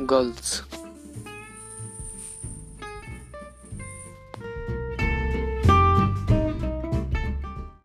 Girls.